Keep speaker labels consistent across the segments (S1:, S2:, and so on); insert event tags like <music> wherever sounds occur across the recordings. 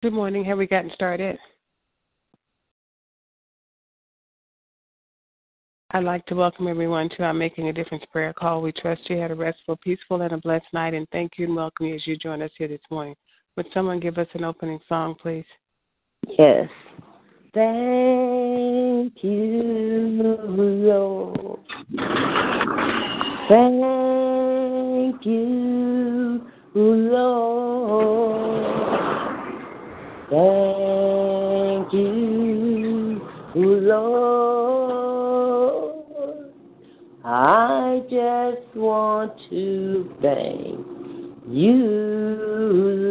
S1: Good morning. Have we gotten started? I'd like to welcome everyone to our Making a Difference prayer call. We trust you had a restful, peaceful, and a blessed night, and thank you and welcome you as you join us here this morning. Would someone give us an opening song, please?
S2: Yes. Thank you, Lord. Thank you, Lord. Thank you, Lord. I just want to thank you,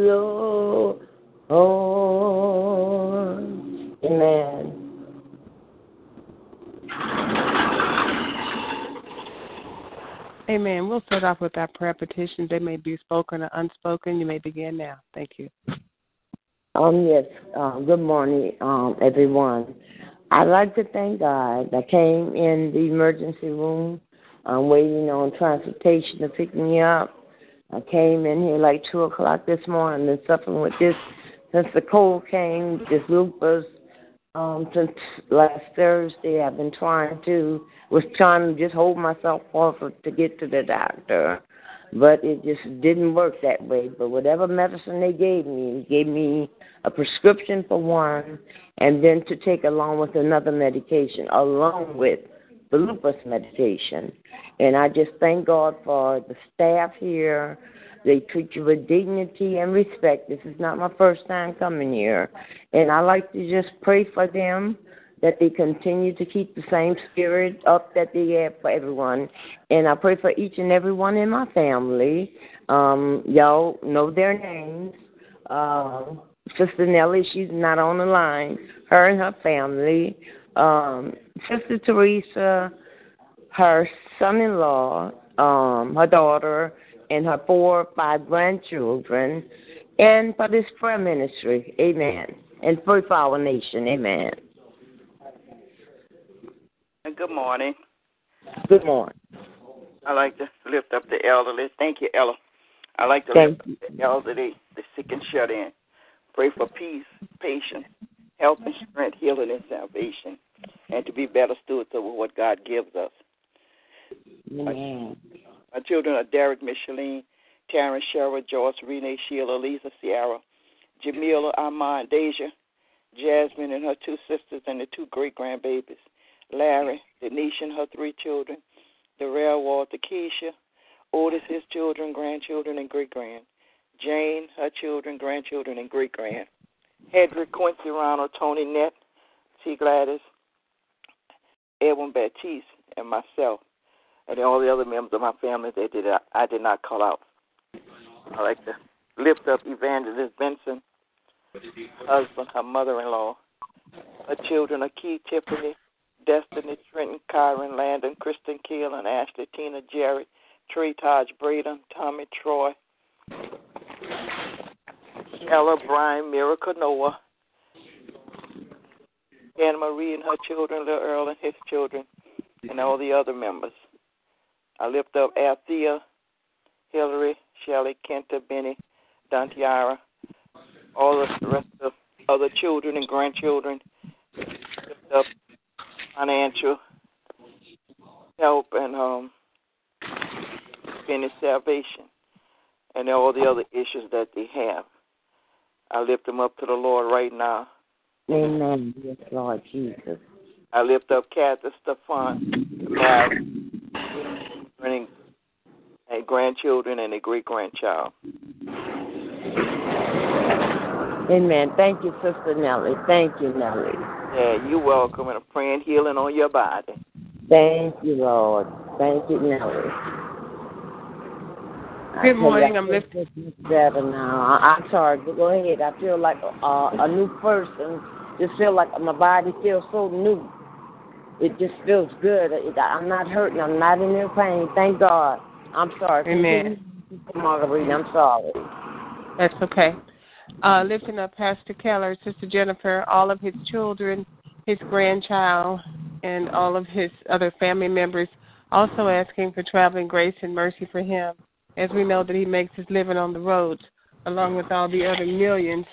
S2: Lord. Amen.
S1: Amen. We'll start off with our prayer petitions. They may be spoken or unspoken. You may begin now. Thank you.
S2: Um, yes. Um, good morning, um, everyone. I'd like to thank God. I came in the emergency room. I'm waiting on transportation to pick me up. I came in here like two o'clock this morning and suffering with this since the cold came, this lupus. Um, since last Thursday, I've been trying to was trying to just hold myself off to get to the doctor, but it just didn't work that way. But whatever medicine they gave me, gave me a prescription for one, and then to take along with another medication, along with the lupus medication. And I just thank God for the staff here. They treat you with dignity and respect. This is not my first time coming here. And I like to just pray for them that they continue to keep the same spirit up that they have for everyone. And I pray for each and every one in my family. Um, y'all know their names. Uh, Sister Nellie, she's not on the line. Her and her family. Um, Sister Teresa, her son-in-law, um, her daughter, and her four or five grandchildren, and for this prayer ministry. Amen. And for our nation. Amen.
S3: Good morning.
S2: Good morning.
S3: I like to lift up the elderly. Thank you, Ella. I like to
S2: Thank
S3: lift up the elderly, the sick and shut in. Pray for peace, patience, health and strength, healing and salvation, and to be better stewards of what God gives us.
S2: Amen.
S3: My children are Derek, Micheline, Taryn, Sherrod, Joyce, Renee, Sheila, Lisa, Sierra, Jamila, Armand, Deja, Jasmine and her two sisters and the two great grandbabies. Larry, Denise and her three children, Darrell, Walter, Keisha, Otis, his children, grandchildren, and great grand. Jane, her children, grandchildren, and great grand. Hedrick, Quincy, Ronald, Tony, Net, T. Gladys, Edwin Baptiste, and myself, and all the other members of my family that did I did not call out. I like to lift up Evangelist Benson, husband, her mother-in-law, her children, Keith, Tiffany, Destiny, Trenton, Kyron, Landon, Kristen, Keelan, Ashley, Tina, Jerry, Trey, Taj, Braden, Tommy, Troy, Ella, Brian, Miracle, Noah, Anna Marie and her children, Little Earl and his children, and all the other members. I lift up Althea, Hillary, Shelley, Kenta, Benny, Dantiara, all the rest of other children and grandchildren. Lift up financial help and um finish salvation and all the other issues that they have. I lift them up to the Lord right now.
S2: Amen. Yes, Lord Jesus.
S3: I lift up Kathy Stefan, Mary, and and grandchildren and a great grandchild.
S2: Amen. Thank you, Sister Nellie. Thank you, Nellie.
S3: Yeah, you're welcome, and I'm praying healing on your body.
S2: Thank you, Lord. Thank you, Nellie.
S1: Good morning. I'm lifting.
S2: Better now. I- I'm sorry. but Go ahead. I feel like a, a new person. Just feel like my body feels so new. It just feels good. I'm not hurting. I'm not in any pain. Thank God. I'm sorry.
S1: Amen.
S2: Marguerite, I'm sorry.
S1: That's okay. Uh, lifting up Pastor Keller, Sister Jennifer, all of his children, his grandchild, and all of his other family members. Also asking for traveling grace and mercy for him, as we know that he makes his living on the roads, along with all the other millions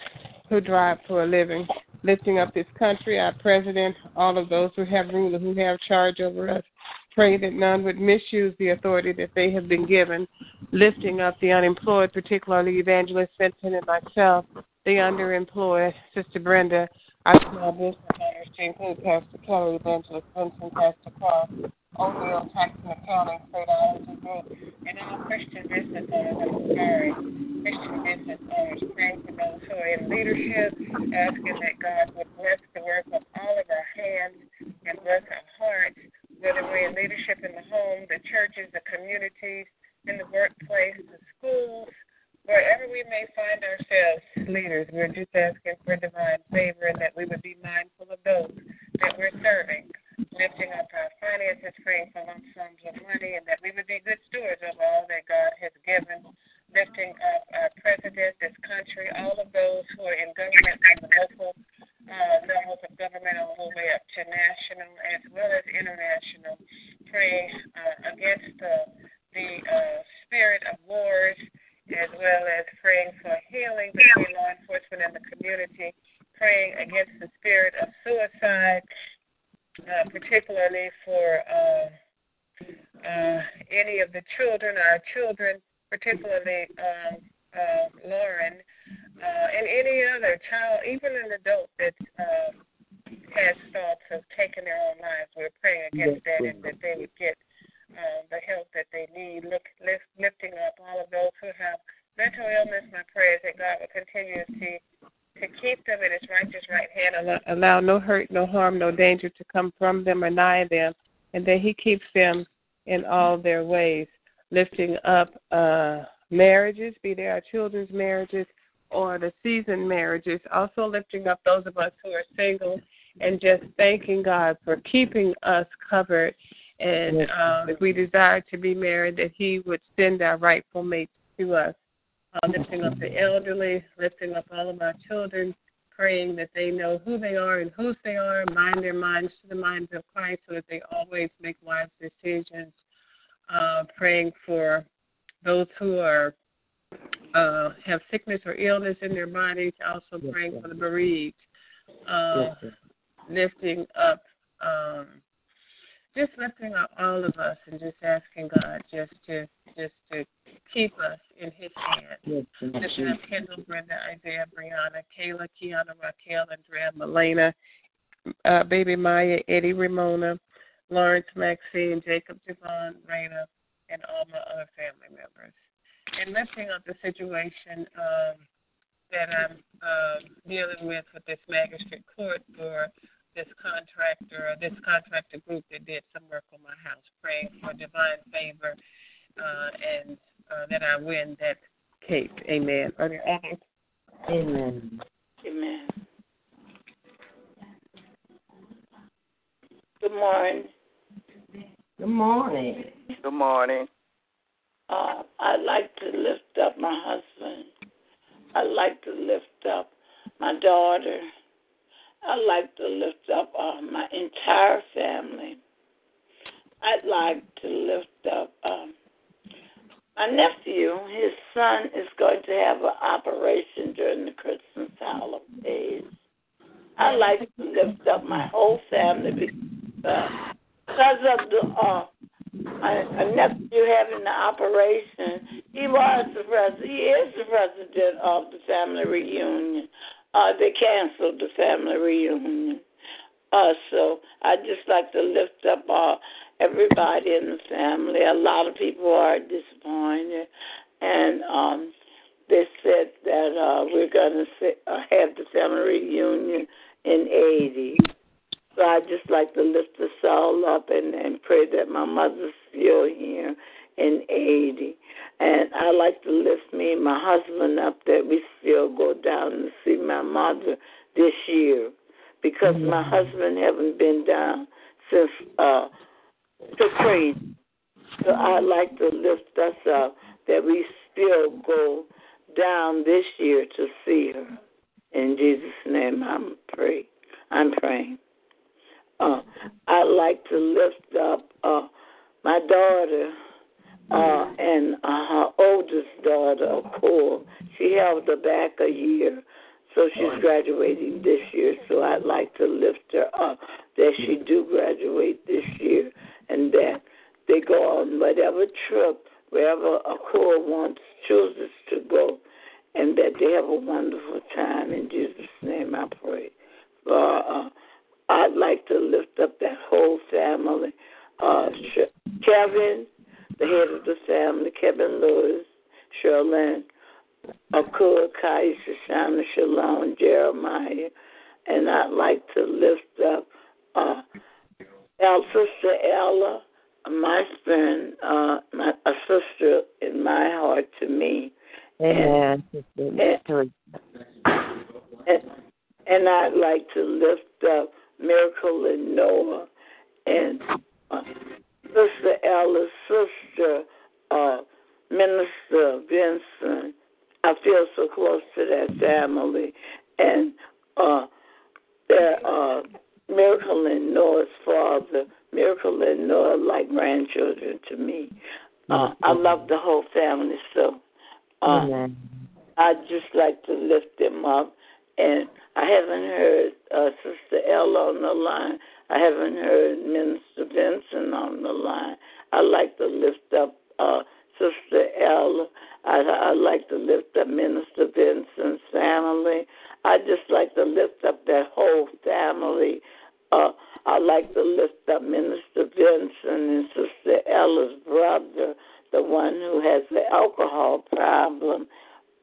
S1: who drive for a living. Lifting up this country, our president, all of those who have rule, who have charge over us. Pray that none would misuse the authority that they have been given. Lifting up the unemployed, particularly Evangelist Benson and myself, the underemployed, Sister Brenda, our small business owners, to include Pastor Kelly, Evangelist Benson, Pastor Carl, O'Neill, Tax and Accounting, State Island Group, and all Christian business owners, I'm Christian business owners, praying for those who are in leadership, asking that God would bless the work of all of our hands and bless our hearts, whether we're in leadership in the home, the churches, the communities, in the workplace, the schools, wherever we may find ourselves leaders, we're just asking for divine favor and that we would be mindful of those that we're serving, lifting up our finances, praying for lump sums of money, and that we would be good stewards
S4: spirit of wars, as well as praying for healing between law enforcement and the community, praying against the spirit of suicide, uh, particularly for uh, uh, any of the children, our children, particularly um, uh, Lauren, uh, and any other child, even an adult that uh, has thoughts of taking their own lives. We're praying against that and that they would get uh, the help that they need. Look, lift, lifting up all of those who have mental illness. My prayer is that God will continue to to keep them in His righteous right hand, allow, allow no hurt, no harm, no danger to come from them or nigh them, and that He keeps them in all their ways, lifting up uh, marriages, be they our children's marriages or the seasoned marriages, also lifting up those of us who are single and just thanking God for keeping us covered. And uh, if we desire to be married, that He would send our rightful mates to us. Uh, lifting up the elderly, lifting up all of our children, praying that they know who they are and whose they are, mind their minds to the minds of Christ so that they always make wise decisions. Uh, praying for those who are uh, have sickness or illness in their bodies, also praying for the bereaved. Uh, lifting up, um, just lifting up all of us and just asking God just to just to keep us in His hand. Just lifting up Kendall, Brenda, Isaiah, Brianna, Kayla, Kiana, Raquel, Andrea, Melena, uh, baby Maya, Eddie, Ramona, Lawrence, Maxine, Jacob, Javon, Raina, and all my other family members. And lifting up the situation um, that I'm uh, dealing with with this magistrate court for this contractor, this contractor group that did some work on my house, praying for divine favor uh, and uh, that I win that case. Amen. Are there others?
S2: Amen.
S5: Amen. Good morning.
S2: Good morning.
S3: Good morning.
S5: Uh, I'd like to lift up my husband. I'd like to lift up my daughter. I'd like to lift up uh, my entire family. I'd like to lift up um, my nephew. His son is going to have an operation during the Christmas holidays. I'd like to lift up my whole family because, of the uh, my, my nephew having the operation. He was the president. He is the president of the family reunion. Uh, they canceled the family reunion. Uh, so I just like to lift up uh, everybody in the family. A lot of people are disappointed, and um, they said that uh, we're going to uh, have the family reunion in '80. So I just like to lift us all up and, and pray that my mother's still here in 80. And I like to lift me and my husband up that we still go down and see my mother this year because mm-hmm. my husband haven't been down since uh to Katrina. So I like to lift us up that we still go down this year to see her. In Jesus' name I'm pray. I'm praying. Uh, I'd like to lift up uh, my daughter uh, and uh, her oldest daughter, Cole. She held her back a year, so she's graduating this year. So I'd like to lift her up that she do graduate this year, and that they go on whatever trip wherever Akua wants chooses to go, and that they have a wonderful time. In Jesus' name, I pray. For uh, I'd like to lift up that whole family. Uh, Kevin, the head of the family, Kevin Lewis, Sherlyn, Akua, Kai, Shoshana, Shalom, Jeremiah, and I'd like to lift up uh, our sister Ella, my friend, uh, my, a sister in my heart to me. And, and, and, and I'd like to lift up Miracle in Noah, and uh, Sister Ella's sister, uh, Minister Vincent. I feel so close to that family, and uh, their uh, Miracle in Noah's father, Miracle in Noah, like grandchildren to me. Uh, I love the whole family, so uh,
S2: Amen.
S5: I just like to lift them up. And I haven't heard uh, Sister Ella on the line. I haven't heard Minister Vincent on the line. I like to lift up uh, Sister Ella. I, I like to lift up Minister Vincent's family. I just like to lift up that whole family. Uh, I like to lift up Minister Vincent and Sister Ella's brother, the one who has the alcohol problem.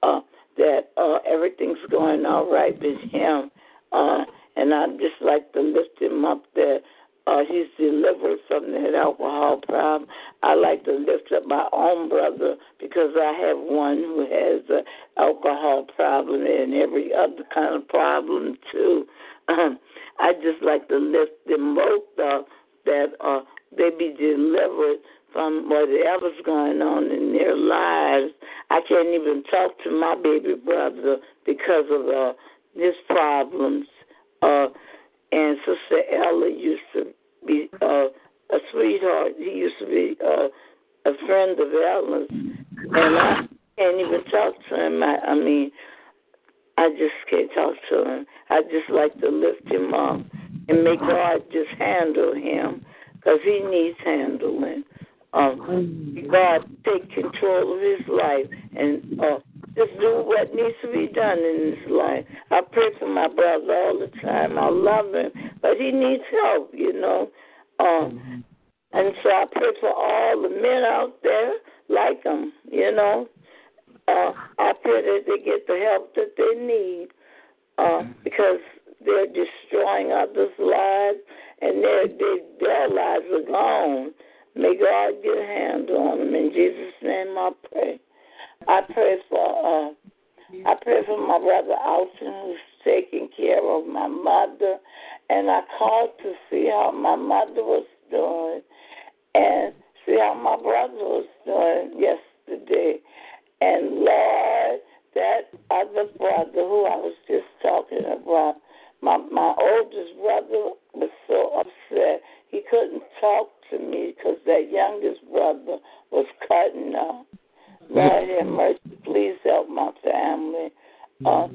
S5: Uh, that uh, everything's going all right with him. Uh, and I'd just like to lift him up that uh, he's delivered from that alcohol problem. I like to lift up my own brother because I have one who has an alcohol problem and every other kind of problem too. Um, I just like to lift them both up that uh, they be delivered from whatever's going on in their lives. I can't even talk to my baby brother because of uh, his problems. Uh, and Sister Ella used to be uh, a sweetheart. He used to be uh, a friend of Ella's, and I can't even talk to him. I, I mean, I just can't talk to him. I just like to lift him up and make God just handle him because he needs handling. Um, God take control of his life and uh, just do what needs to be done in his life. I pray for my brother all the time. I love him, but he needs help, you know. Um, and so I pray for all the men out there like him, you know. Uh, I pray that they get the help that they need uh, because they're destroying others' lives and their, their, their lives are gone. May God get a handle on them. In Jesus' name I pray. I pray for uh I pray for my brother Alton who's taking care of my mother and I called to see how my mother was doing and see how my brother was doing yesterday. And Lord, that other brother who I was just talking about, my my oldest brother was so upset he couldn't talk to me because that youngest brother was cutting up. Lord have mercy. Please help my family. Uh,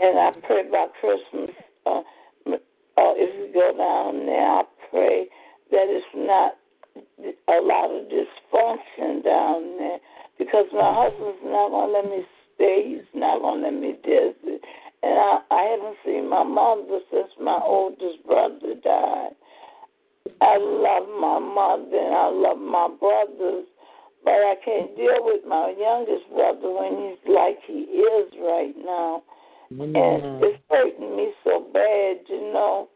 S5: and I pray about Christmas. Uh, uh, if you go down there, I pray that it's not a lot of dysfunction down there because my husband's not going to let me stay. He's not going to let me visit. And I, I haven't seen my mother since my oldest brother died. I love my mother and I love my brothers, but I can't deal with my youngest brother when he's like he is right now. Mm-hmm. And it's hurting me so bad, you know.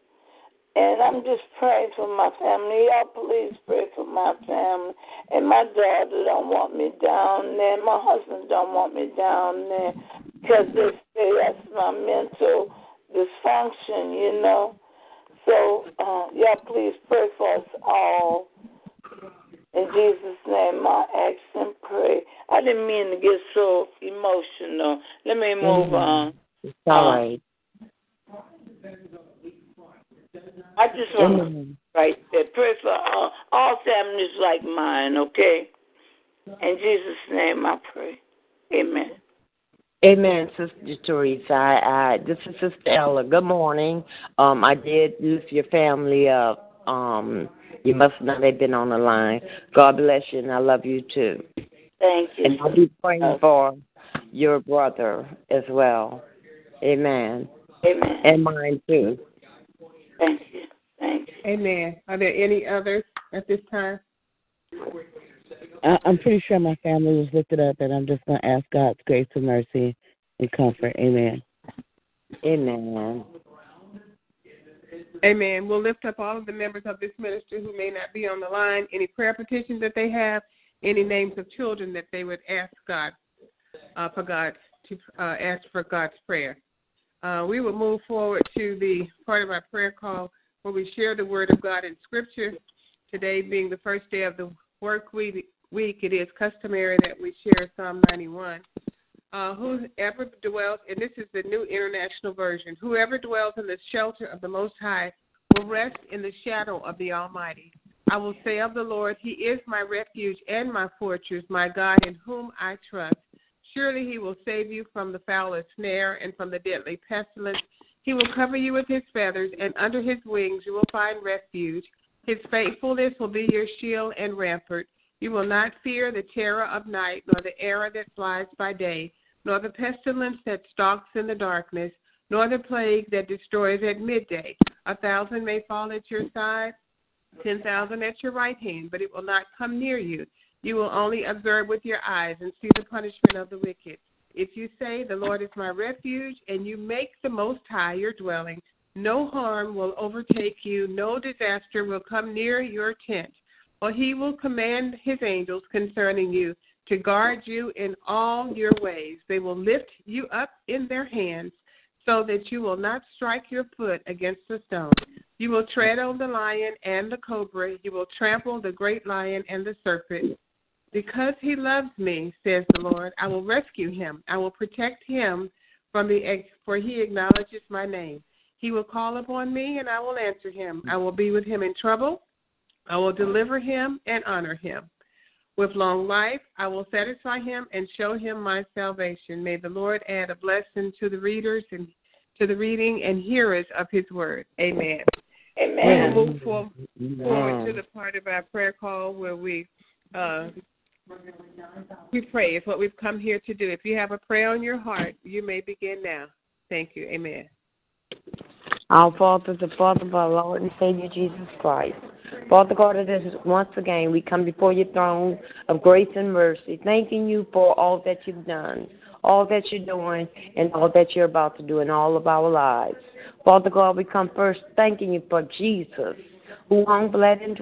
S5: And I'm just praying for my family. Y'all please pray for my family. And my daughter don't want me down there. My husband don't want me down there because they say that's my mental dysfunction, you know. So, uh, yeah, please pray for us all. In Jesus' name, I ask and pray. I didn't mean to get so emotional. Let me move mm-hmm. on.
S2: It's all uh, right.
S5: I just want mm-hmm. to right there. Pray for all, all families like mine, okay? In Jesus' name I pray. Amen.
S2: Amen, Sister Teresa. I, I, this is Sister Ella. Good morning. Um, I did lift your family up. Um, you must not have been on the line. God bless you, and I love you too.
S5: Thank you.
S2: And I'll be praying for your brother as well. Amen.
S5: Amen.
S2: And mine too.
S5: Thank you. Thank you.
S1: Amen. Are there any others at this time?
S6: I, I'm pretty sure my family was lifted up, and I'm just going to ask God's grace and mercy and comfort. Amen.
S2: Amen.
S1: Amen. We'll lift up all of the members of this ministry who may not be on the line. Any prayer petitions that they have, any names of children that they would ask God uh, for God to uh, ask for God's prayer. Uh, we will move forward to the part of our prayer call where we share the Word of God in Scripture. Today being the first day of the work week, week, it is customary that we share Psalm 91. Uh, whoever dwells, and this is the New International Version, whoever dwells in the shelter of the Most High will rest in the shadow of the Almighty. I will say of the Lord, He is my refuge and my fortress, my God in whom I trust. Surely He will save you from the foulest snare and from the deadly pestilence. He will cover you with His feathers, and under His wings you will find refuge. His faithfulness will be your shield and rampart. You will not fear the terror of night, nor the arrow that flies by day, nor the pestilence that stalks in the darkness, nor the plague that destroys at midday. A thousand may fall at your side, ten thousand at your right hand, but it will not come near you. You will only observe with your eyes and see the punishment of the wicked. If you say, The Lord is my refuge, and you make the Most High your dwelling, no harm will overtake you, no disaster will come near your tent. For he will command his angels concerning you to guard you in all your ways. They will lift you up in their hands so that you will not strike your foot against a stone. You will tread on the lion and the cobra. You will trample the great lion and the serpent. Because he loves me, says the Lord, I will rescue him. I will protect him from the for he acknowledges my name. He will call upon me and I will answer him. I will be with him in trouble. I will deliver him and honor him. With long life, I will satisfy him and show him my salvation. May the Lord add a blessing to the readers and to the reading and hearers of his word. Amen.
S5: Amen.
S1: We'll move forward, forward to the part of our prayer call where we uh, we pray. It's what we've come here to do. If you have a prayer on your heart, you may begin now. Thank you. Amen.
S2: Our Father, the Father of our Lord and Savior Jesus Christ. Father God, once again we come before your throne of grace and mercy, thanking you for all that you've done, all that you're doing, and all that you're about to do in all of our lives. Father God, we come first thanking you for Jesus, who hung, bled, and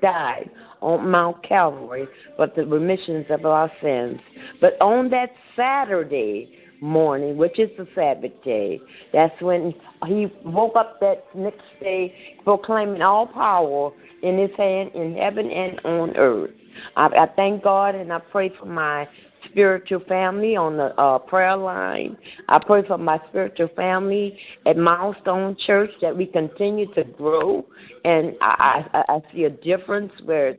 S2: died on Mount Calvary for the remissions of our sins. But on that Saturday, morning, which is the Sabbath day. That's when he woke up that next day proclaiming all power in his hand in heaven and on earth. I, I thank God and I pray for my spiritual family on the uh, prayer line. I pray for my spiritual family at Milestone Church that we continue to grow. And I, I, I see a difference where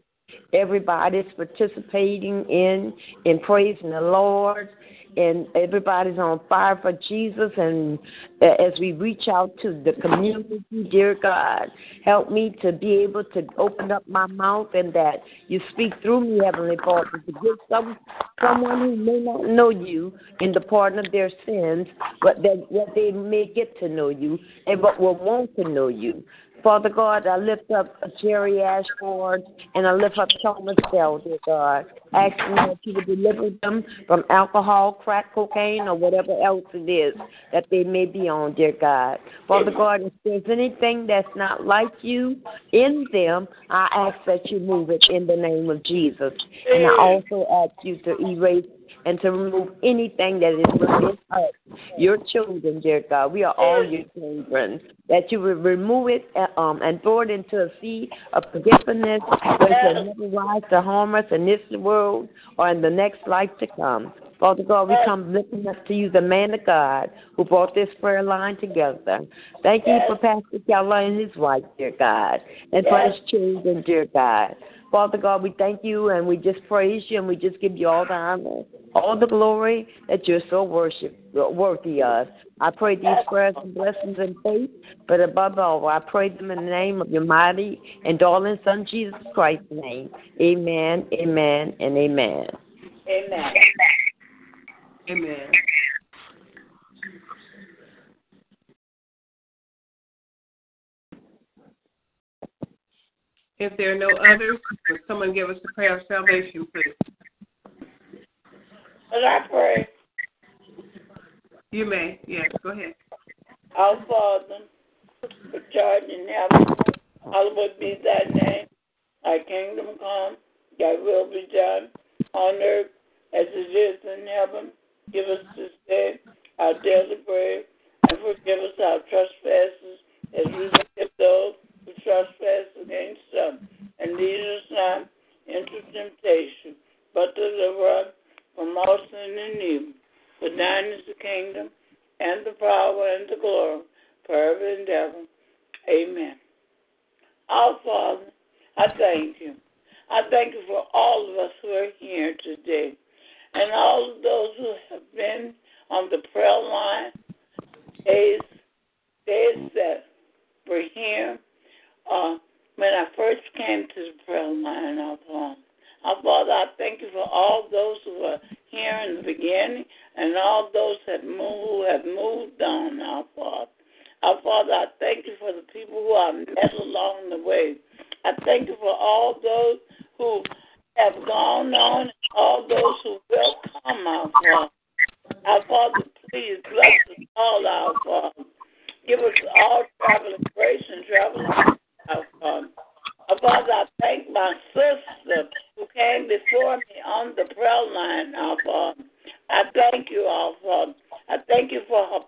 S2: everybody's participating in in praising the Lord and everybody's on fire for Jesus. And uh, as we reach out to the community, dear God, help me to be able to open up my mouth and that you speak through me, Heavenly Father, to give some someone who may not know you in the pardon of their sins, but that, that they may get to know you and but will want to know you. Father God, I lift up Jerry Ashford and I lift up Thomas Bell, dear God, asking that you would deliver them from alcohol, crack cocaine, or whatever else it is that they may be on, dear God. Father God, if there's anything that's not like you in them, I ask that you move it in the name of Jesus. And I also ask you to erase and to remove anything that is within us, your children, dear God. We are all your children. That you will remove it uh, um, and throw it into a sea of forgiveness that shall never rise to harm us in this world or in the next life to come. Father God, we come lifting up to you, the man of God who brought this prayer line together. Thank you for Pastor Keller and his wife, dear God, and for his children, dear God. Father God, we thank you and we just praise you and we just give you all the honor, all the glory that you're so worship, worthy of. I pray these prayers and blessings and faith, but above all, I pray them in the name of your mighty and darling Son, Jesus Christ's name. Amen, amen, and amen.
S5: Amen.
S1: Amen. If there are no others, would someone give us the prayer of salvation, please?
S5: Let I pray.
S1: You may. Yes, go ahead.
S5: Our Father, which art in heaven, hallowed be thy name. Thy kingdom come, thy will be done on earth as it is in heaven. Give us this day our daily bread, and forgive us our trespasses as we forgive those who trespass against them, And lead us not into temptation, but deliver us from all sin and evil. For thine is the kingdom, and the power, and the glory, forever and ever. Amen. Our Father, I thank you. I thank you for all of us who are here today and all of those who have been on the prayer line days, days that were here. Uh, when I first came to the prayer line, our Father, our Father, I thank you for all those who were here in the beginning and all those who have moved on, our Father. Our Father, I thank you for the people who are met along the way. I thank you for all those who have gone on, all those who will come, our Father. Our Father, please bless us all, our Father. Give us all traveling grace and traveling, our um, Father. I thank my sister who came before me on the prayer line, our um, Father. I thank you, our Father. I thank you for her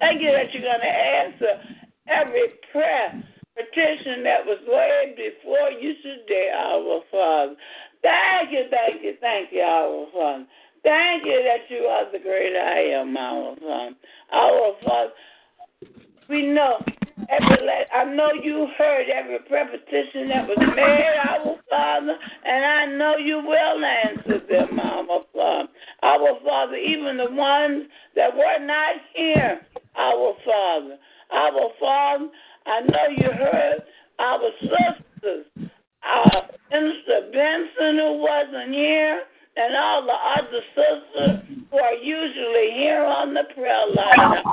S5: Thank you that you're going to answer every prayer, petition that was laid before you today, our Father. Thank you, thank you, thank you, our Father. Thank you that you are the great I am, our Father. Our Father, we know every I know you heard every petition that was made, our Father, and I know you will answer them, our Father. Our Father, even the ones that were not here, our Father. Our Father, I know you heard our sisters, our Minister Benson who wasn't here and all the other sisters who are usually here on the prayer line,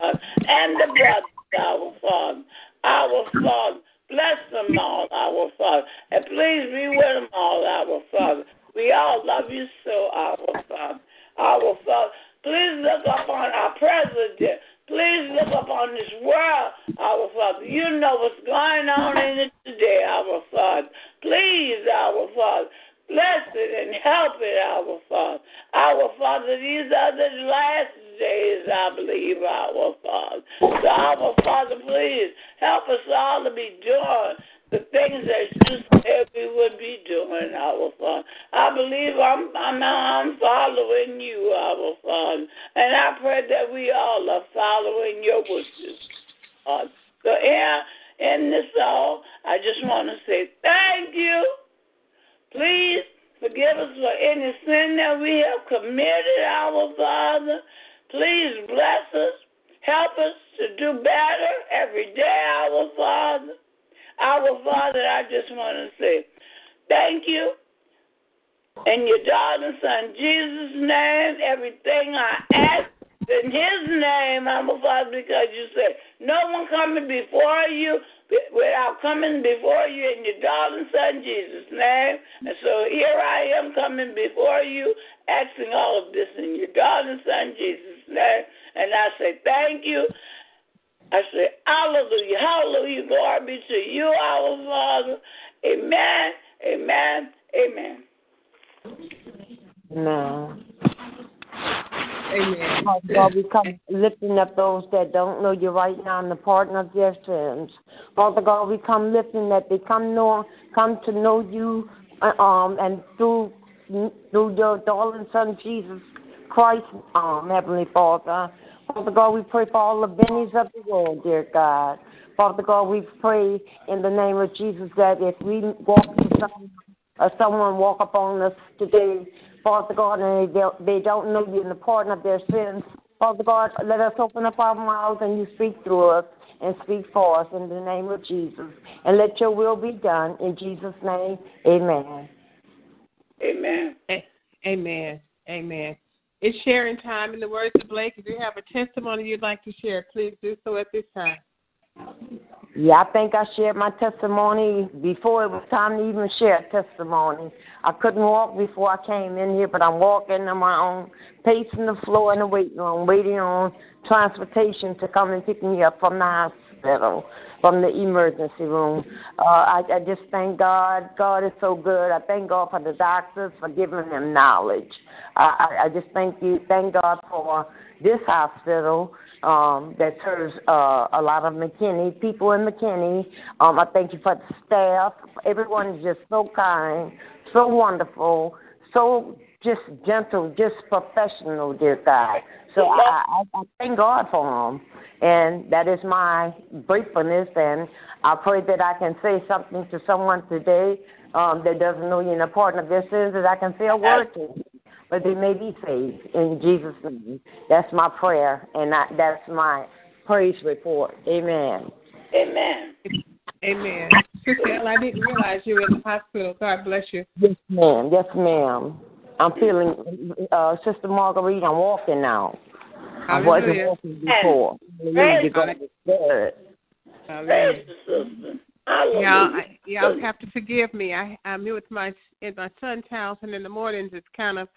S5: and the brothers, our Father, our Father. Bless them all, our Father, and please be with them all, our Father. We all love you so, our Father. Our Father, please look upon our president. Please look upon this world, our Father. You know what's going on in it today, our Father. Please, our Father. Bless it and help it, our Father. Our Father, these are the last days, I believe, our Father. So, our Father, please help us all to be doing the things that you said we would be doing, our Father. I believe I'm, I'm, I'm following you, our Father. And I pray that we all are following your wishes. Father. So, in, in this all, I just want to say thank you. Please forgive us for any sin that we have committed, our Father. Please bless us. Help us to do better every day, our Father. Our Father, I just want to say thank you. In your darling Son Jesus' name, everything I ask in His name, our Father, because you said no one coming before you without coming before you in your darling son Jesus' name. And so here I am coming before you, asking all of this in your darling son Jesus' name. And I say, Thank you. I say, Hallelujah, hallelujah, glory be to you, our Father. Amen, amen, amen.
S2: Amen.
S1: Amen.
S2: Father God, we come lifting up those that don't know you right now and the pardon of their sins. Father God, we come lifting that they come know come to know you uh, um and through through your darling son Jesus Christ, um, Heavenly Father. Father God, we pray for all the bennies of the world, dear God. Father God, we pray in the name of Jesus that if we walk in some, or someone walk upon us today, Father God, and they, they don't know you in the pardon of their sins, Father God, let us open up our mouths and you speak through us and speak for us in the name of Jesus. And let your will be done in Jesus' name. Amen.
S5: Amen.
S1: Amen. Amen. It's sharing time in the words of Blake. If you have a testimony you'd like to share, please do so at this time.
S2: Yeah, I think I shared my testimony before it was time to even share a testimony. I couldn't walk before I came in here, but I'm walking on my own, pacing the floor in the waiting room, waiting on transportation to come and pick me up from the hospital, from the emergency room. Uh, I, I just thank God. God is so good. I thank God for the doctors for giving them knowledge. I, I, I just thank you, thank God for this hospital um, that serves uh, a lot of McKinney people in McKinney. Um, I thank you for the staff. Everyone is just so kind, so wonderful, so just gentle, just professional, dear God. So I, I, I thank God for them, and that is my gratefulness. And I pray that I can say something to someone today um, that doesn't know you in the pardon of their sins, that I can say a word to them but they may be saved in Jesus' name. That's my prayer, and I, that's my praise report. Amen.
S5: Amen.
S1: Amen. Sister Elle, I didn't realize you were in the hospital. God bless you.
S2: Yes, ma'am. Yes, ma'am. I'm feeling, uh, Sister Marguerite, I'm walking now. I wasn't
S1: Hallelujah.
S2: walking before.
S5: Praise
S2: God is good.
S1: Hallelujah.
S5: Praise.
S1: Y'all, I, y'all have to forgive me. I I'm here with my at my son's house, and in the mornings it's kind of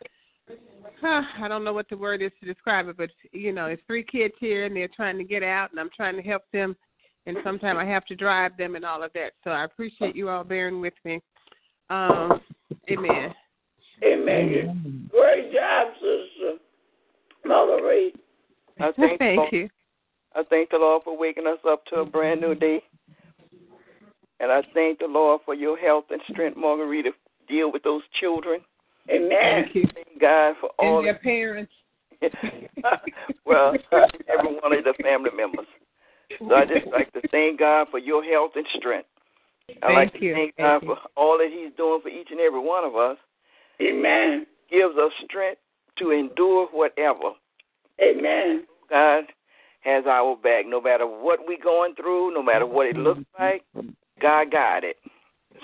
S1: huh, I don't know what the word is to describe it, but you know, it's three kids here, and they're trying to get out, and I'm trying to help them, and sometimes I have to drive them and all of that. So I appreciate you all bearing with me. Um, amen.
S5: Amen. Great job, sister. Marguerite.
S3: I <laughs> thank, the
S1: Thank
S3: Lord,
S1: you.
S3: I thank the Lord for waking us up to a brand new day. And I thank the Lord for your health and strength, Margarita, to deal with those children.
S5: Amen.
S1: Thank you.
S3: Thank God for all
S1: And their parents. <laughs>
S3: well, <laughs> every one of the family members. So I just like to thank God for your health and strength. I like to
S1: you.
S3: thank
S1: Thank
S3: God for all that He's doing for each and every one of us.
S5: Amen.
S3: Gives us strength to endure whatever.
S5: Amen.
S3: God has our back, no matter what we're going through, no matter what it looks like. God got it.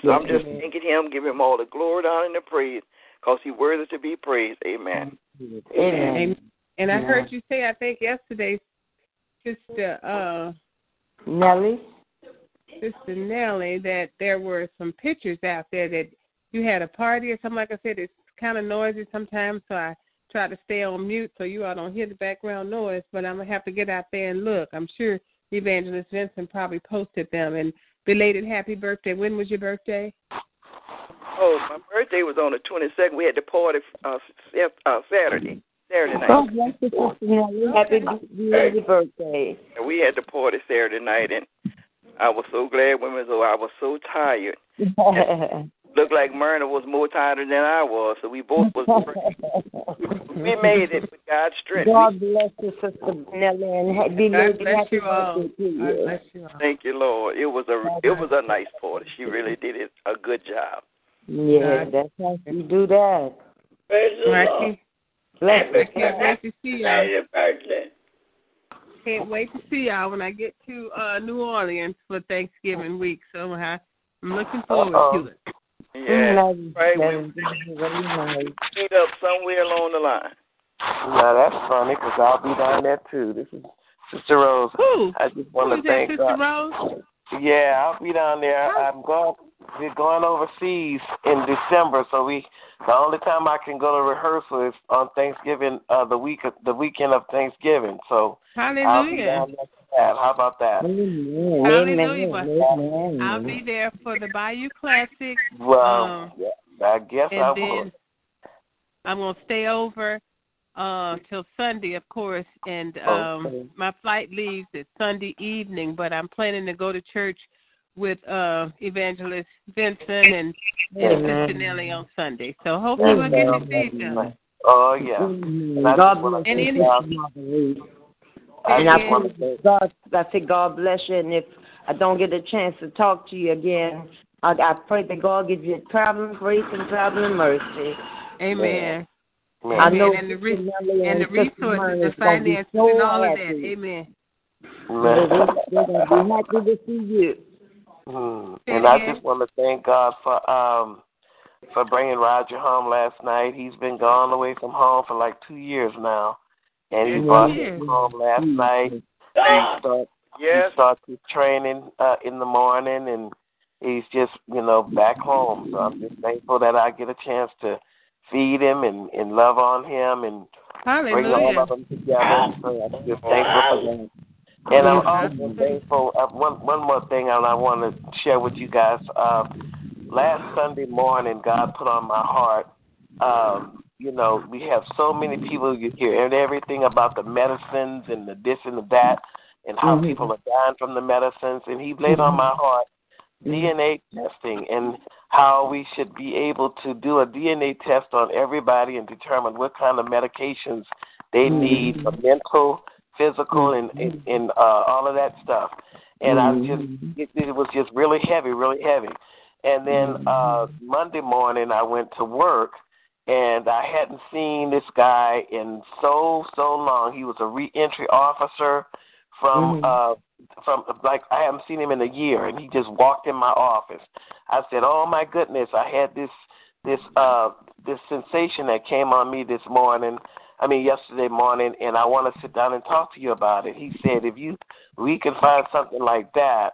S3: So I'm just thanking Him, giving Him all the glory, the honor, and the praise, because He's worthy to be praised. Amen.
S2: Amen.
S1: Amen. And I
S2: Yeah.
S1: heard you say, I think yesterday, Sister uh,
S2: Nellie?
S1: Sister Nellie, that there were some pictures out there that you had a party or something. Like I said, it's kind of noisy sometimes, so I try to stay on mute so you all don't hear the background noise. But I'm gonna have to get out there and look. I'm sure Evangelist Vincent probably posted them. And belated happy birthday. When was your birthday?
S3: Oh, my birthday was on the 22nd. We had the party uh, Sat- uh, Saturday, Saturday night.
S2: Oh, bless you, Sister Nellie. Happy belated birthday.
S3: And we had the party Saturday night, and I was so glad women. So I was so tired. <laughs> Looked like Myrna was more tired than I was, so we both was. <laughs> we made it with God's strength.
S2: God bless you, Sister Nellie, and ha-
S1: God bless
S2: happy
S1: you all.
S2: birthday to
S1: God
S2: you.
S1: bless you all.
S3: Thank you, Lord. It was a it was a nice party. She really did it a good job.
S2: Yeah,
S1: God.
S2: that's how you do that.
S5: Praise the Lord.
S1: can't,
S2: Bless you.
S1: can't wait to see y'all.
S5: Happy birthday.
S1: Can't wait to see y'all when I get to uh New Orleans for Thanksgiving week. So I, I'm looking forward
S2: Uh-oh.
S1: to it.
S3: Yeah,
S2: Nice.
S3: right.
S2: That
S3: We
S2: is nice.
S3: meet up somewhere along the line.
S7: Yeah, that's funny because I'll be down there too. This is Sister Rose.
S1: Who?
S7: I just
S1: Who
S7: want
S1: is
S7: to
S1: that,
S7: thank
S1: Sister
S7: God.
S1: Rose?
S7: Yeah, I'll be down there. I'm going. we're going overseas in December, so we the only time I can go to rehearsal is on Thanksgiving, uh, the week of, the weekend of Thanksgiving. So
S1: Hallelujah.
S7: I'll be down there for that. How about that?
S2: Amen.
S1: Hallelujah.
S2: Amen.
S1: I'll be there for the Bayou Classic.
S7: Well,
S1: Um,
S7: yeah, I guess
S1: and
S7: I
S1: then
S7: will.
S1: I'm gonna stay over uh till Sunday, of course, and um
S7: Okay.
S1: my flight leaves at Sunday evening, but I'm planning to go to church with uh Evangelist Vincent and Minister
S2: Amen.
S1: Janelli on Sunday. So hopefully we'll get to see each other.
S7: Oh yeah. And
S2: God bless
S1: And
S2: you,
S1: any-
S2: Sister Marguerite.
S7: I
S2: And
S7: want to
S2: God, I say God bless you. And if I don't get a chance to talk to you again, I, I pray that God gives you traveling grace and traveling mercy.
S1: Amen.
S7: man,
S2: I know
S1: and the re-
S2: Sister
S1: And the resources, the
S2: is gonna be
S1: finances,
S2: so
S1: and all of that.
S2: happy.
S1: Amen.
S7: man.
S2: They're, they're gonna be happy to see you.
S7: Hmm. And I just want to thank God for um for bringing Roger home last night. He's been gone away from home for like two years now, and he
S1: Yes,
S7: brought
S1: he
S7: him home last night. He
S5: God.
S7: start,
S3: Yes.
S7: he starts his training uh, in the morning, and he's just you know back home. So I'm just thankful that I get a chance to feed him and and love on him and bring all of them together. So I'm just thankful for that. And I'm also thankful. Uh, one one more thing, and I want to share with you guys. Uh, last Sunday morning, God put on my heart. Um, you know, we have so many people you hear and everything about the medicines and the this and the that, and how
S2: Mhm.
S7: people are dying from the medicines. And He laid on my heart DNA testing and how we should be able to do a DNA test on everybody and determine what kind of medications they need for mental, physical, and and, and uh, all of that stuff. And I just it, it was just really heavy, really heavy. And then uh Monday morning I went to work and I hadn't seen this guy in so so long. He was a reentry officer from uh from like I haven't seen him in a year and he just walked in my office. I said, "Oh my goodness, I had this this uh this sensation that came on me this morning. I mean yesterday morning and I want to sit down and talk to you about it." He said, "If you we can find something like that,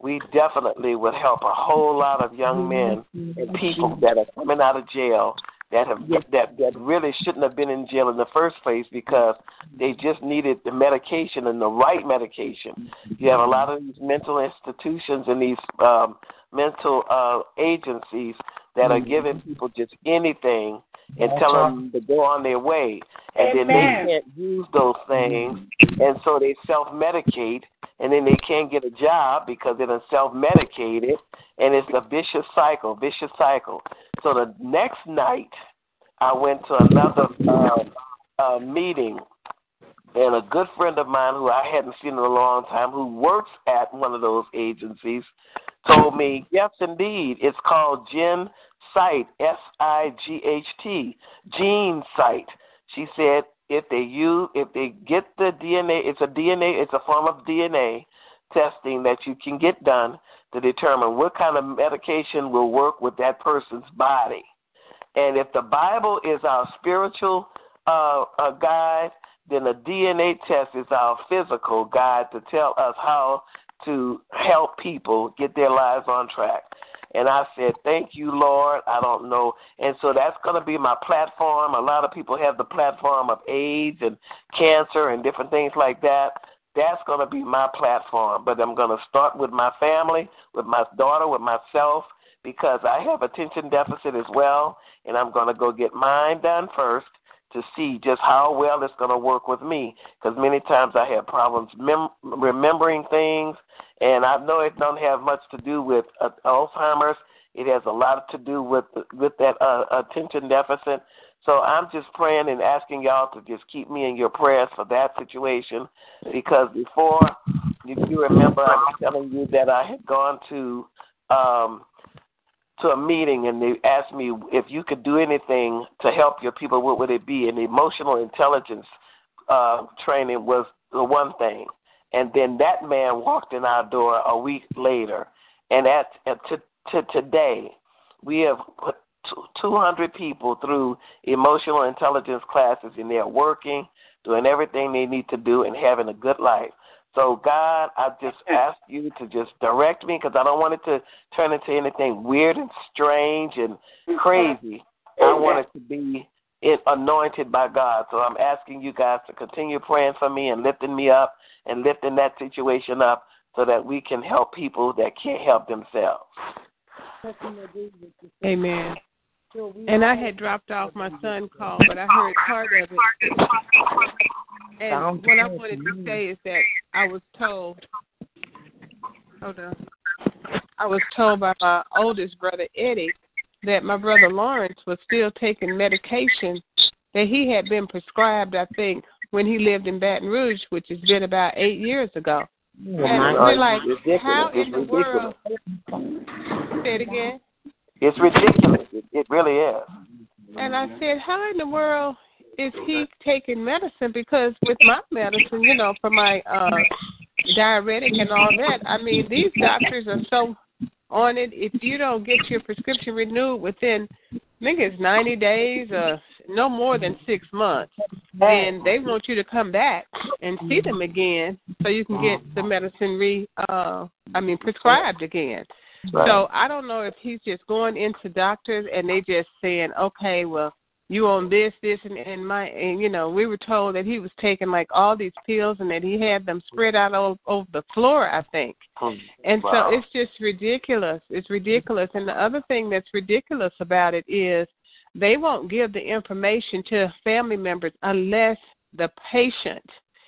S7: we definitely would help a whole lot of young men and people that are coming out of jail that have that that really shouldn't have been in jail in the first place because they just needed the medication and the right medication. You have a lot of these mental institutions and these um, mental uh, agencies that are giving people just anything and telling them to go on their way, and then they can't use those things, and so they self medicate, and then they can't get a job because they're self medicated, and it's a vicious cycle, vicious cycle. So the next night, I went to another um, uh, meeting, and a good friend of mine who I hadn't seen in a long time, who works at one of those agencies, told me, yes, indeed, it's called Gen Sight, S I G H T, Gene Sight. She said if they use, if they get the DNA, it's a DNA, it's a form of DNA testing that you can get done to determine what kind of medication will work with that person's body. And if the Bible is our spiritual uh, uh, guide, then the DNA test is our physical guide to tell us how to help people get their lives on track. And I said, Thank you, Lord. I don't know. And so that's going to be my platform. A lot of people have the platform of AIDS and cancer and different things like that. That's going to be my platform. But I'm going to start with my family, with my daughter, with myself, because I have attention deficit as well. And I'm going to go get mine done first to see just how well it's going to work with me. Because many times I have problems mem- remembering things, and I know it don't have much to do with uh, Alzheimer's. It has a lot to do with with that uh, attention deficit. So I'm just praying and asking y'all to just keep me in your prayers for that situation, because before, if you remember, I was telling you that I had gone to um, to a meeting and they asked me if you could do anything to help your people, what would it be? And emotional intelligence uh, training was the one thing. And then that man walked in our door a week later. And at, at to, to today, we have put 200 people through emotional intelligence classes, and they're working, doing everything they need to do, and having a good life. So So, God, I just ask you to just direct me because I don't want it to turn into anything weird and strange and mm-hmm. crazy. I want it to be it anointed by God. So I'm asking you guys to continue praying for me and lifting me up and lifting that situation up so that we can help people that can't help themselves.
S1: Amen. And I had dropped off my son call, but I heard part of it. And what I wanted to say is that I was told, hold on, I was told by my oldest brother Eddie that my brother Lawrence was still taking medication that he had been prescribed, I think, when he lived in Baton Rouge, which has been about eight years ago.
S7: Oh,
S1: and we're like, how in the world? Say it again.
S7: It's ridiculous. It, it really is.
S1: And I said, how in the world is he taking medicine? Because with my medicine, you know, for my uh diuretic and all that, I mean, these doctors are so on it. If you don't get your prescription renewed within, I think it's 90 days or no more than six months, then they want you to come back and see them again so you can get the medicine re, uh, I mean, prescribed again.
S7: Right.
S1: So I don't know if he's just going into doctors and they just saying, okay, well, you on this, this, and, and my, and you know, we were told that he was taking like all these pills and that he had them spread out all over the floor, I think. Hmm. And
S7: Wow.
S1: so it's just ridiculous. It's ridiculous. And the other thing that's ridiculous about it is they won't give the information to family members unless the patient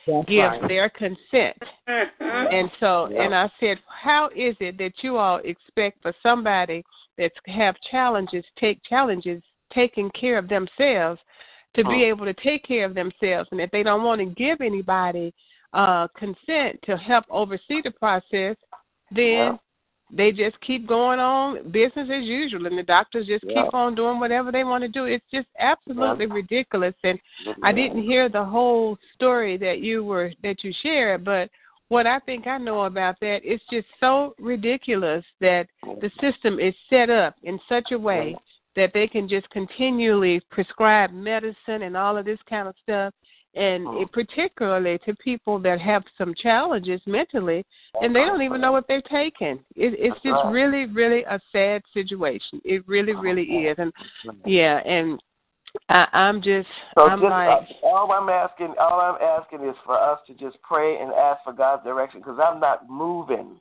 S2: That's
S1: gives
S2: right.
S1: their consent. And so, and I said, how is it that you all expect for somebody that's have challenges, take challenges, taking care of themselves, to be able to take care of themselves, and if they don't want to give anybody uh, consent to help oversee the process, then they just keep going on business as usual, and the doctors just keep on doing whatever they want to do. It's just absolutely ridiculous, and I didn't hear the whole story that you were that you shared, but what I think I know about that, it's just so ridiculous that the mm-hmm. system is set up in such a way mm-hmm. that they can just continually prescribe medicine and all of this kind of stuff, and it, particularly to people that have some challenges mentally, and they don't even know what they're taking. It, it's just really, really a sad situation. It really, really is, and yeah, and I, I'm just,
S7: So
S1: I'm
S7: just
S1: like.
S7: uh, all I'm asking, all I'm asking is for us to just pray and ask for God's direction because I'm not moving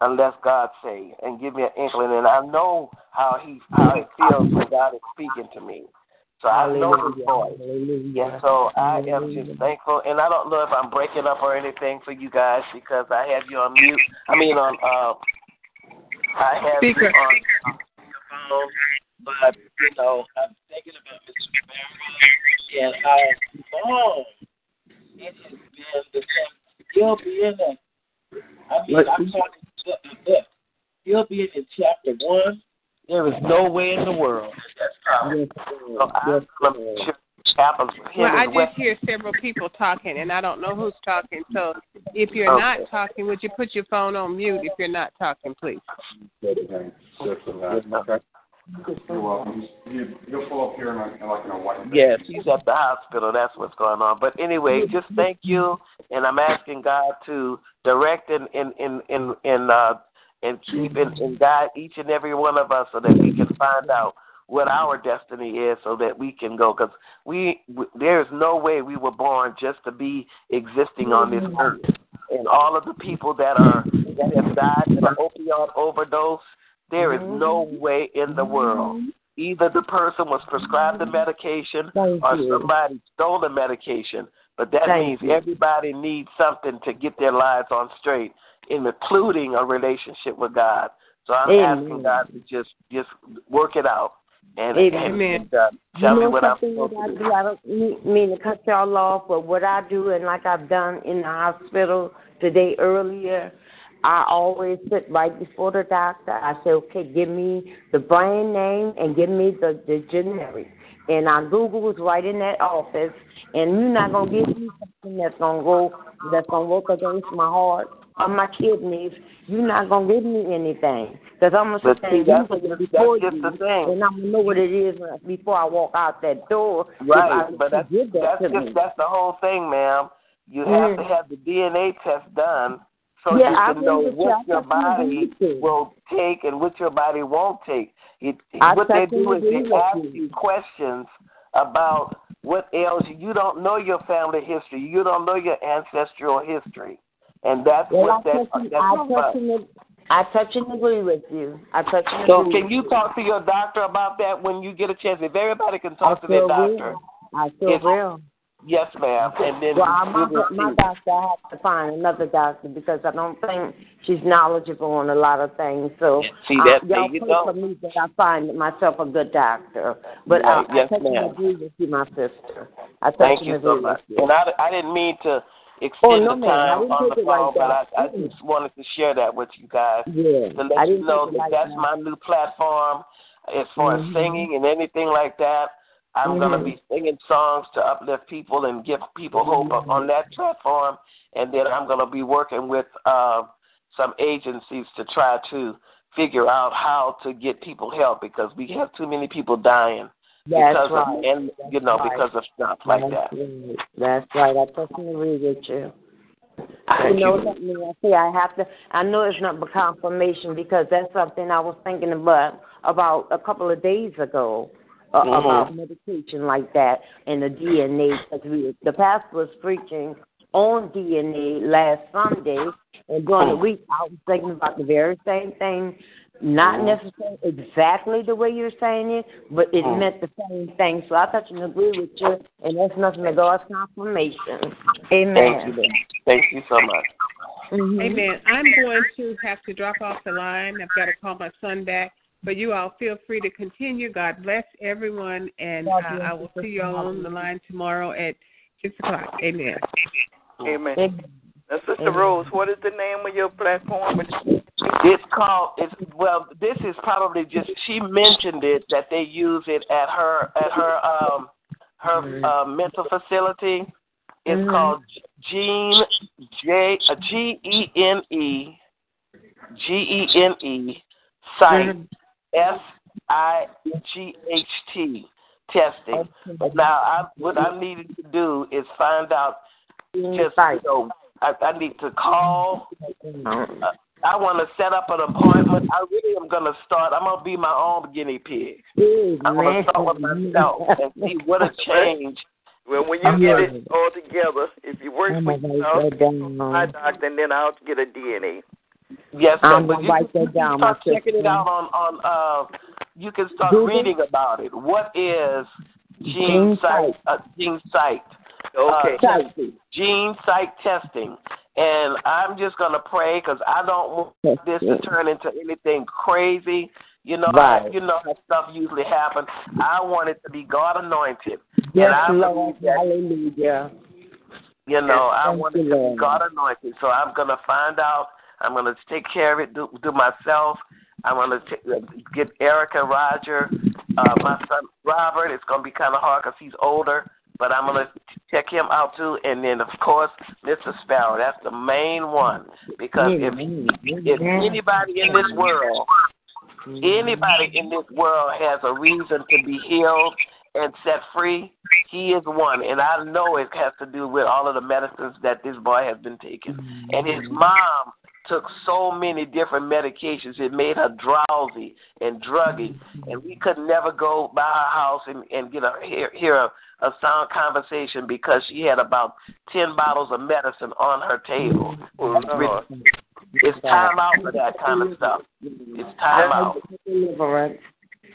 S7: unless God say and give me an inkling, and I know how he how it feels when God is speaking to me. So I know His voice. And so I am just thankful, and I don't know if I'm breaking up or anything for you guys because I have you on mute. I mean on uh, I have
S1: Speaker.
S7: you on phone, but you know I'm thinking about Mr. Barrow and how long it has been the same. He'll be in the. I mean, I'm talking about the book. He'll be in chapter one. There is no way in the world that's. So I'm gonna make sure Apple's
S1: Well, I just hear several people talking, and I don't know who's talking. So if you're
S7: Okay.
S1: not talking, would you put your phone on mute if you're not talking, please?
S8: You're welcome. You, pull up here in, a, in like in a white.
S7: Yes, he's at the hospital. That's what's going on. But anyway, just thank you, and I'm asking God to direct and and and and, and uh and keep and, and guide each and every one of us so that we can find out what our destiny is, so that we can go. Because we, we there is no way we were born just to be existing on this mm-hmm. earth. And all of the people that are that have died an opioid overdose, there is no mm-hmm. way in the world. Mm-hmm. Either the person was prescribed the medication
S2: Thank
S7: or
S2: you.
S7: somebody stole the medication. But that
S2: Thank
S7: means
S2: you.
S7: everybody needs something to get their lives on straight, including a relationship with God. So I'm
S2: Amen.
S7: asking God to just just work it out and,
S2: Amen.
S7: and, and uh, tell
S2: you
S7: me what I'm
S2: something
S7: supposed
S2: that I
S7: to
S2: do?
S7: do.
S2: I don't mean, mean to cut y'all off, but what I do, and like I've done in the hospital today earlier, I always sit right before the doctor. I say, okay, give me the brand name and give me the, the generic. And I Google was right in that office, and you're not gonna give me something that's gonna go that's gonna work against my heart or my kidneys. You're not gonna give me anything because I'm gonna
S7: But
S2: sit
S7: see,
S2: there and
S7: that's, that's
S2: before
S7: just
S2: you,
S7: the thing.
S2: and I'm gonna know what it is before I walk out that door.
S7: Right, but that's
S2: that
S7: that's just
S2: me.
S7: that's the whole thing, ma'am. you have to have the DNA test done so
S2: Yeah,
S7: you
S2: I
S7: can know
S2: agree you.
S7: what your body
S2: agree with you.
S7: will take and what your body won't take. It, what they do is they ask
S2: you.
S7: you questions about what ails you. You don't know your family history. You don't know your ancestral history, and that's
S2: Well,
S7: what
S2: I
S7: that,
S2: touch,
S7: that's
S2: I touch and I touch and agree with you. I touch and
S7: So
S2: agree.
S7: can you talk to your doctor about that when you get a chance? If everybody can
S2: I
S7: talk to their doctor,
S2: will. I sure
S7: If-
S2: will.
S7: yes, ma'am, and then
S2: Well, my, my doctor, I have to find another doctor because I don't think she's knowledgeable on a lot of things. So
S7: See
S2: uh,
S7: that? There
S2: y'all
S7: you
S2: pray
S7: go.
S2: for me that I find myself a good doctor. But
S7: Right.
S2: I,
S7: Yes,
S2: I touch and
S7: ma'am.
S2: agree with you, my sister. I
S7: Thank you so much. And I, I didn't mean to extend
S2: Oh, no,
S7: the time on the
S2: it like
S7: but I. I just wanted to share that with you guys
S2: Yeah,
S7: to let you know that
S2: like
S7: that's
S2: that.
S7: my new platform as far
S2: Mhm.
S7: as singing and anything like that. I'm going to be singing songs to uplift people and give people hope on- on that platform. And then I'm going to be working with uh, some agencies to try to figure out how to get people help because we have too many people dying
S2: That's
S7: because
S2: right.
S7: of and you know
S2: right.
S7: because of stuff like
S2: That's
S7: that.
S2: right. That's right. I totally agree with you.
S7: Thank
S2: you know
S7: you.
S2: something? I say I have to. I know it's not but confirmation because that's something I was thinking about about a couple of days ago uh,
S7: Mhm.
S2: about medication like that and the DNA. Cause we, the pastor was preaching on DNA last Sunday, and during the week I was thinking about the very same thing. Not necessarily exactly the way you're saying it, but it
S7: Mhm.
S2: meant the same thing. So I touch and agree with you, and that's nothing but God's confirmation. Amen.
S7: Thank you. Thank you so much.
S2: Mhm.
S1: Amen. I'm going to have to drop off the line. I've got to call my son back. But you all feel free to continue. God bless everyone, and uh, I will see you all on the line tomorrow at six o'clock. Amen.
S3: Amen.
S2: Amen.
S3: Now, Sister
S2: Amen.
S3: Rose, what is the name of your platform?
S7: It's called. It's well. This is probably just. She mentioned it that they use it at her at her um her uh, mental facility. It's
S2: Mhm.
S7: called Gene J uh, G E N E G E N E
S2: Sight.
S7: S I G H T testing. Now, I, what I needed to do is find out just you know I, I need to call. Uh, I want to set up an appointment. I really am going to start. I'm going to be my own guinea pig. I'm going to start with myself and see what a change.
S3: Well, when you
S2: I'm
S3: get
S2: ready.
S3: it all together, if you work
S2: I'm
S3: for
S2: gonna
S3: yourself,
S2: write that down.
S3: my doctor, and then I'll get a DNA.
S7: Yes, sir.
S2: I'm gonna
S7: you
S2: write
S7: can
S2: that down,
S7: start
S2: my
S7: checking it out on on. Uh, you can start
S2: Google?
S7: reading about it. What is gene
S2: Gene
S7: Sight?
S2: site.
S7: Uh, gene Sight.
S3: Okay.
S7: Uh. Gene Sight testing. And I'm just gonna pray because I don't want this to turn into anything crazy. You know,
S2: Right.
S7: you know how stuff usually happens. I want it to be God anointed.
S2: Yes,
S7: and I
S2: Lord.
S7: that
S2: Hallelujah.
S7: you know, I want it to be God anointed. So I'm gonna find out. I'm gonna take care of it, do, do myself. I'm gonna t- get Erica, Roger, uh, my son Robert. It's gonna be kind of hard because he's older, but I'm gonna check him out too. And then of course, Mr. Sparrow. That's the main one because if if anybody in this world, anybody in this world has a reason to be healed and set free, he is one. And I know it has to do with all of the medicines that this boy has been taking. Mm-hmm. And his mom took so many different medications. It made her drowsy and druggy. Mm-hmm. And we could never go by her house and, and get a hear, hear a, a sound conversation because she had about 10 bottles of medicine on her table.
S3: Oh.
S7: It's time out for that kind of stuff. It's time out.
S2: Deliverance.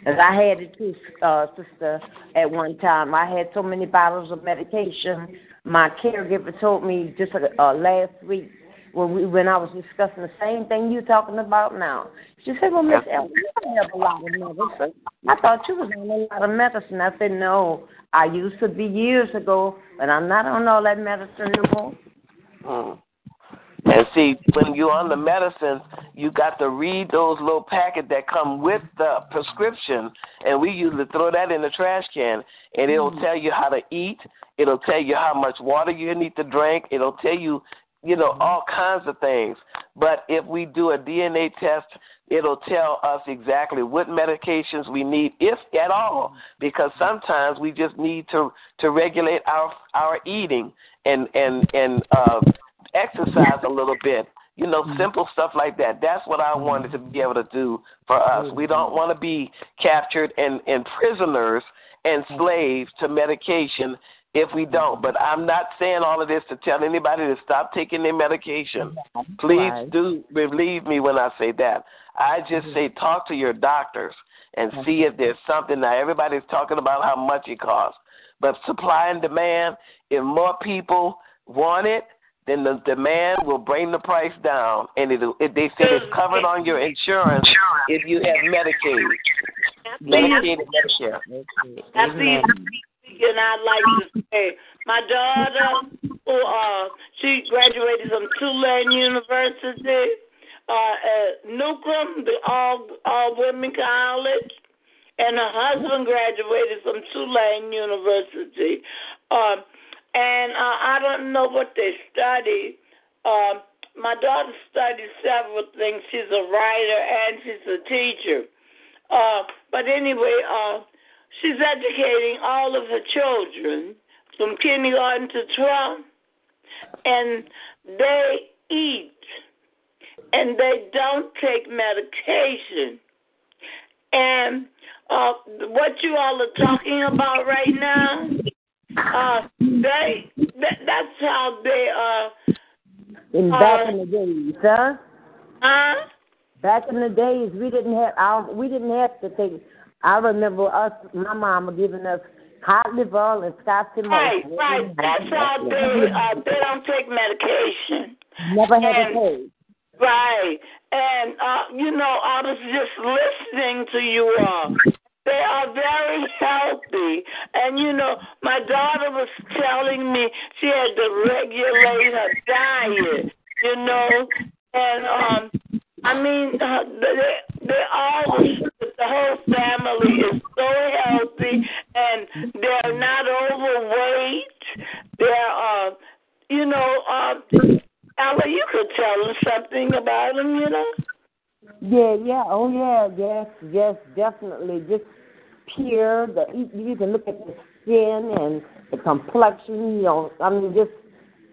S2: As I had it too, uh, sister, at one time. I had so many bottles of medication. My caregiver told me just uh, last week when we when I was discussing the same thing you're talking about now. She said, Well, Miss Ellen, you don't have a lot of medicine. I thought you was on a lot of medicine. I said, No, I used to be years ago, but I'm not on all that medicine anymore.
S7: Mm. And see, when you're on the medicines, you got to read those little packets that come with the prescription, and we usually throw that in the trash can, and it'll tell you how to eat. It'll tell you how much water you need to drink. It'll tell you you know, mm-hmm. all kinds of things. But if we do a DNA test, it'll tell us exactly what medications we need, if at all, mm-hmm. because sometimes we just need to to regulate our our eating and and and uh, exercise a little bit. You know, mm-hmm. simple stuff like that. That's what I wanted to be able to do for us. We don't want to be captured and, and prisoners and slaves to medication if we don't. But I'm not saying all of this to tell anybody to stop taking their medication. Please do believe me when I say that. I just say talk to your doctors and see if there's something. Now, everybody's talking about how much it costs. But supply and demand, if more people want it, then the demand will bring the price down. And it, it they said it's covered on your insurance if you have Medicaid. Medicaid and Medicare.
S5: That's the and I'd like to say my daughter, who uh, she graduated from Tulane University, uh, at Newcomb, the all all women college, and her husband graduated from Tulane University. Um, and uh, I don't know what they study. Um, my daughter studies several things. She's a writer and she's a teacher. Uh, but anyway, uh, she's educating all of her children from kindergarten to 12, and they eat and they don't take medication. And uh, what you all are talking about right now, uh, they that, that's how they uh.
S2: In back in the days, huh?
S5: Huh?
S2: Back in the days, we didn't have our, we didn't have to take. I remember us, my mama giving us hot liver and scotch and
S5: Right, right. That's how they uh, they don't take medication.
S2: Never had
S5: And-
S2: to pay.
S5: Right. And uh, you know, I was just listening to you all. They are very healthy. And you know, my daughter was telling me she had to regulate her diet, you know. And um I mean uh, they they all the whole family is so healthy and they're not overweight. They're uh you know, uh Ella, you could tell us something about them, you know.
S2: Yeah, yeah, oh yeah, yes, yes, definitely. Just pure. The you can look at the skin and the complexion. You know, I mean, just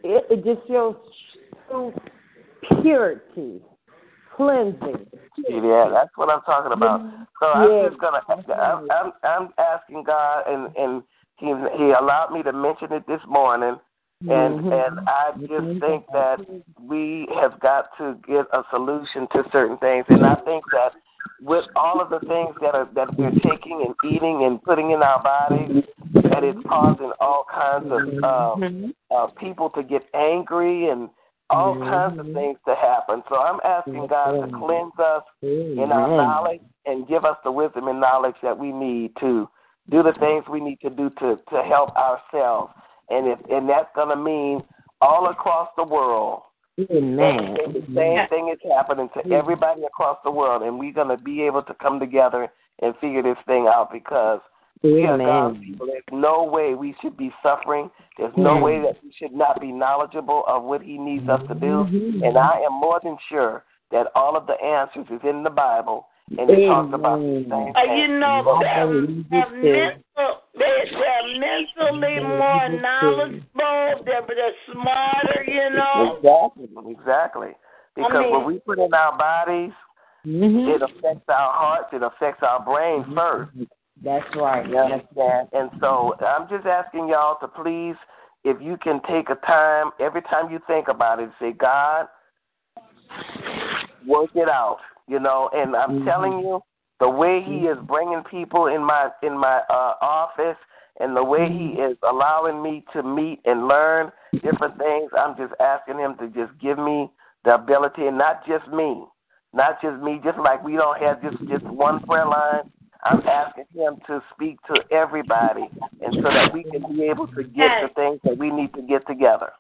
S2: it, it just shows true purity, cleansing.
S7: Yeah, that's what I'm talking about. So. I'm just gonna. I'm, I'm I'm asking God, and and He He allowed me to mention it this morning, and
S2: Mhm.
S7: and I just think that we have got to get a solution to certain things, and I think that with all of the things that are that we're taking and eating and putting in our bodies, that it's causing all kinds of uh, uh, people to get angry and all kinds of things to happen. So I'm asking God to cleanse us in our knowledge and give us the wisdom and knowledge that we need to do the things we need to do to to help ourselves. And if and that's gonna mean all across the world.
S2: Amen.
S7: And the same thing is happening to everybody across the world, and we're gonna be able to come together and figure this thing out because we are God's
S2: Amen.
S7: people. There's no way we should be suffering. There's no
S2: Yeah.
S7: way that we should not be knowledgeable of what He needs us to do.
S2: Mhm.
S7: And I am more than sure that all of the answers is in the Bible, and it talks about the same
S5: Uh,
S7: thing.
S5: you know,
S7: So-
S5: they're, they're, mental, they, they're mentally more knowledgeable. They're, they're smarter, you know.
S7: Exactly, exactly. Because
S5: I mean-
S7: what we put in our bodies,
S2: Mhm.
S7: it affects our hearts, it affects our brains first.
S2: That's right.
S7: You understand? And so I'm just asking y'all to please, if you can take a time, every time you think about it, say, God, work it out. You know, and I'm mm-hmm. telling you, the way He mm-hmm. is bringing people in my in my uh, office, and the way He mm-hmm. is allowing me to meet and learn different things, I'm just asking Him to just give me the ability, and not just me, not just me. Just like we don't have just just one prayer line. I'm asking him to speak to everybody, and so that we can be able to get the things that we need to get together.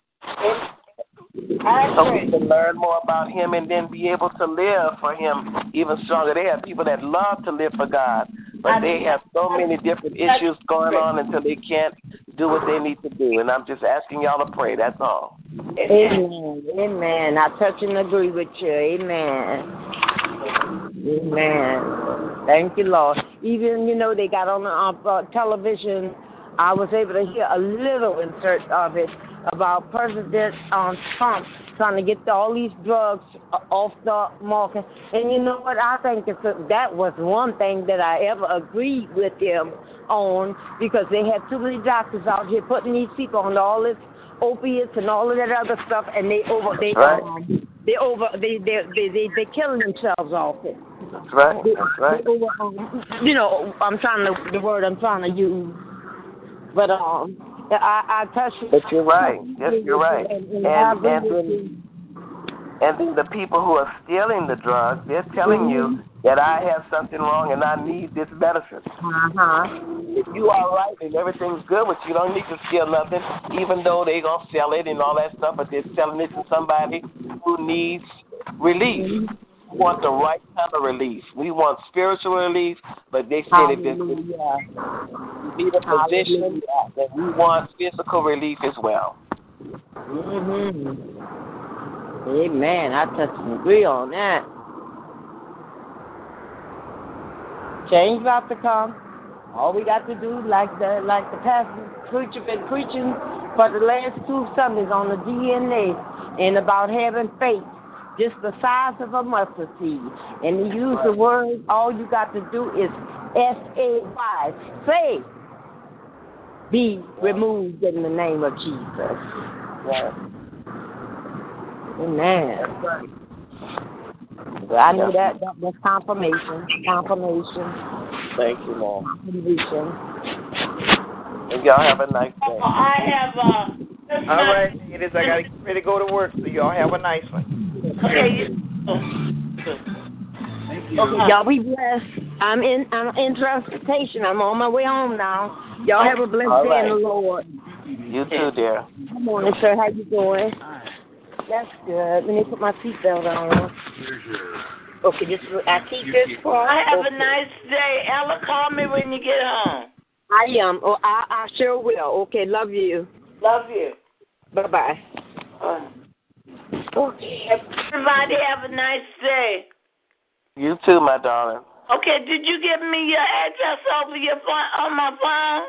S7: So we can learn more about him and then be able to live for him even stronger. They have people that love to live for God, but they have so many different issues going on until they can't do what they need to do. And I'm just asking y'all to pray. That's all.
S2: Amen. Amen. I touch and agree with you. Amen. Amen. Thank you, Lord. Even, you know, they got on the uh, television, I was able to hear a little insert of it about President um, Trump trying to get all these drugs off the market. And you know what? I think it's a, that was one thing that I ever agreed with them on because they had too many doctors out here putting these people on all this opiates and all of that other stuff, and they over they
S7: right.
S2: um, they over they they they they they killing themselves off it.
S7: That's right. That's right.
S2: Over, um, you know, I'm trying to the word I'm trying to use, but um, I I touch.
S7: But you're right. Yes, you're right. And and, and, and the people who are stealing the drugs, they're telling you that I have something wrong and I need this medicine.
S2: Uh-huh.
S7: If you are right and everything's good with you, don't need to steal nothing, even though they're going to sell it and all that stuff, but they're selling it to somebody who needs relief. We want the right kind of relief. We want spiritual relief, but they say that this is need a position that we want physical relief as well.
S2: Mm-hmm. Amen. I touch and agree on that. Change about to come. All we got to do, like the like the pastor preacher been preaching for the last two Sundays on the DNA and about having faith, just the size of a mustard seed. And to use the word, all you got to do is S A Y, faith, be removed in the name of Jesus.
S7: Right.
S2: Amen. Well, I knew that that was confirmation. Confirmation.
S7: Thank you, Mom.
S2: Confirmation.
S7: And y'all have a nice day.
S5: Oh, I have uh, a.
S9: All right, ladies, I gotta get ready to go to work, so y'all have a nice one.
S5: Okay.
S2: Okay, y'all be blessed. I'm in I'm in transportation. I'm on my way home now. Y'all have a blessed
S7: All
S2: day in the Lord.
S7: You too, dear.
S2: Good morning, sir. How you doing? That's good. Let me put my seatbelt on. Okay, just I keep this for.
S5: I have a nice day. Ella, call me when you get home.
S2: I am. Oh, I I sure will. Okay, love you.
S5: Love you.
S2: Bye bye.
S5: Uh,
S2: Okay.
S5: everybody have a nice day.
S7: You too, my darling.
S5: Okay, did you give me your address over your phone on my phone?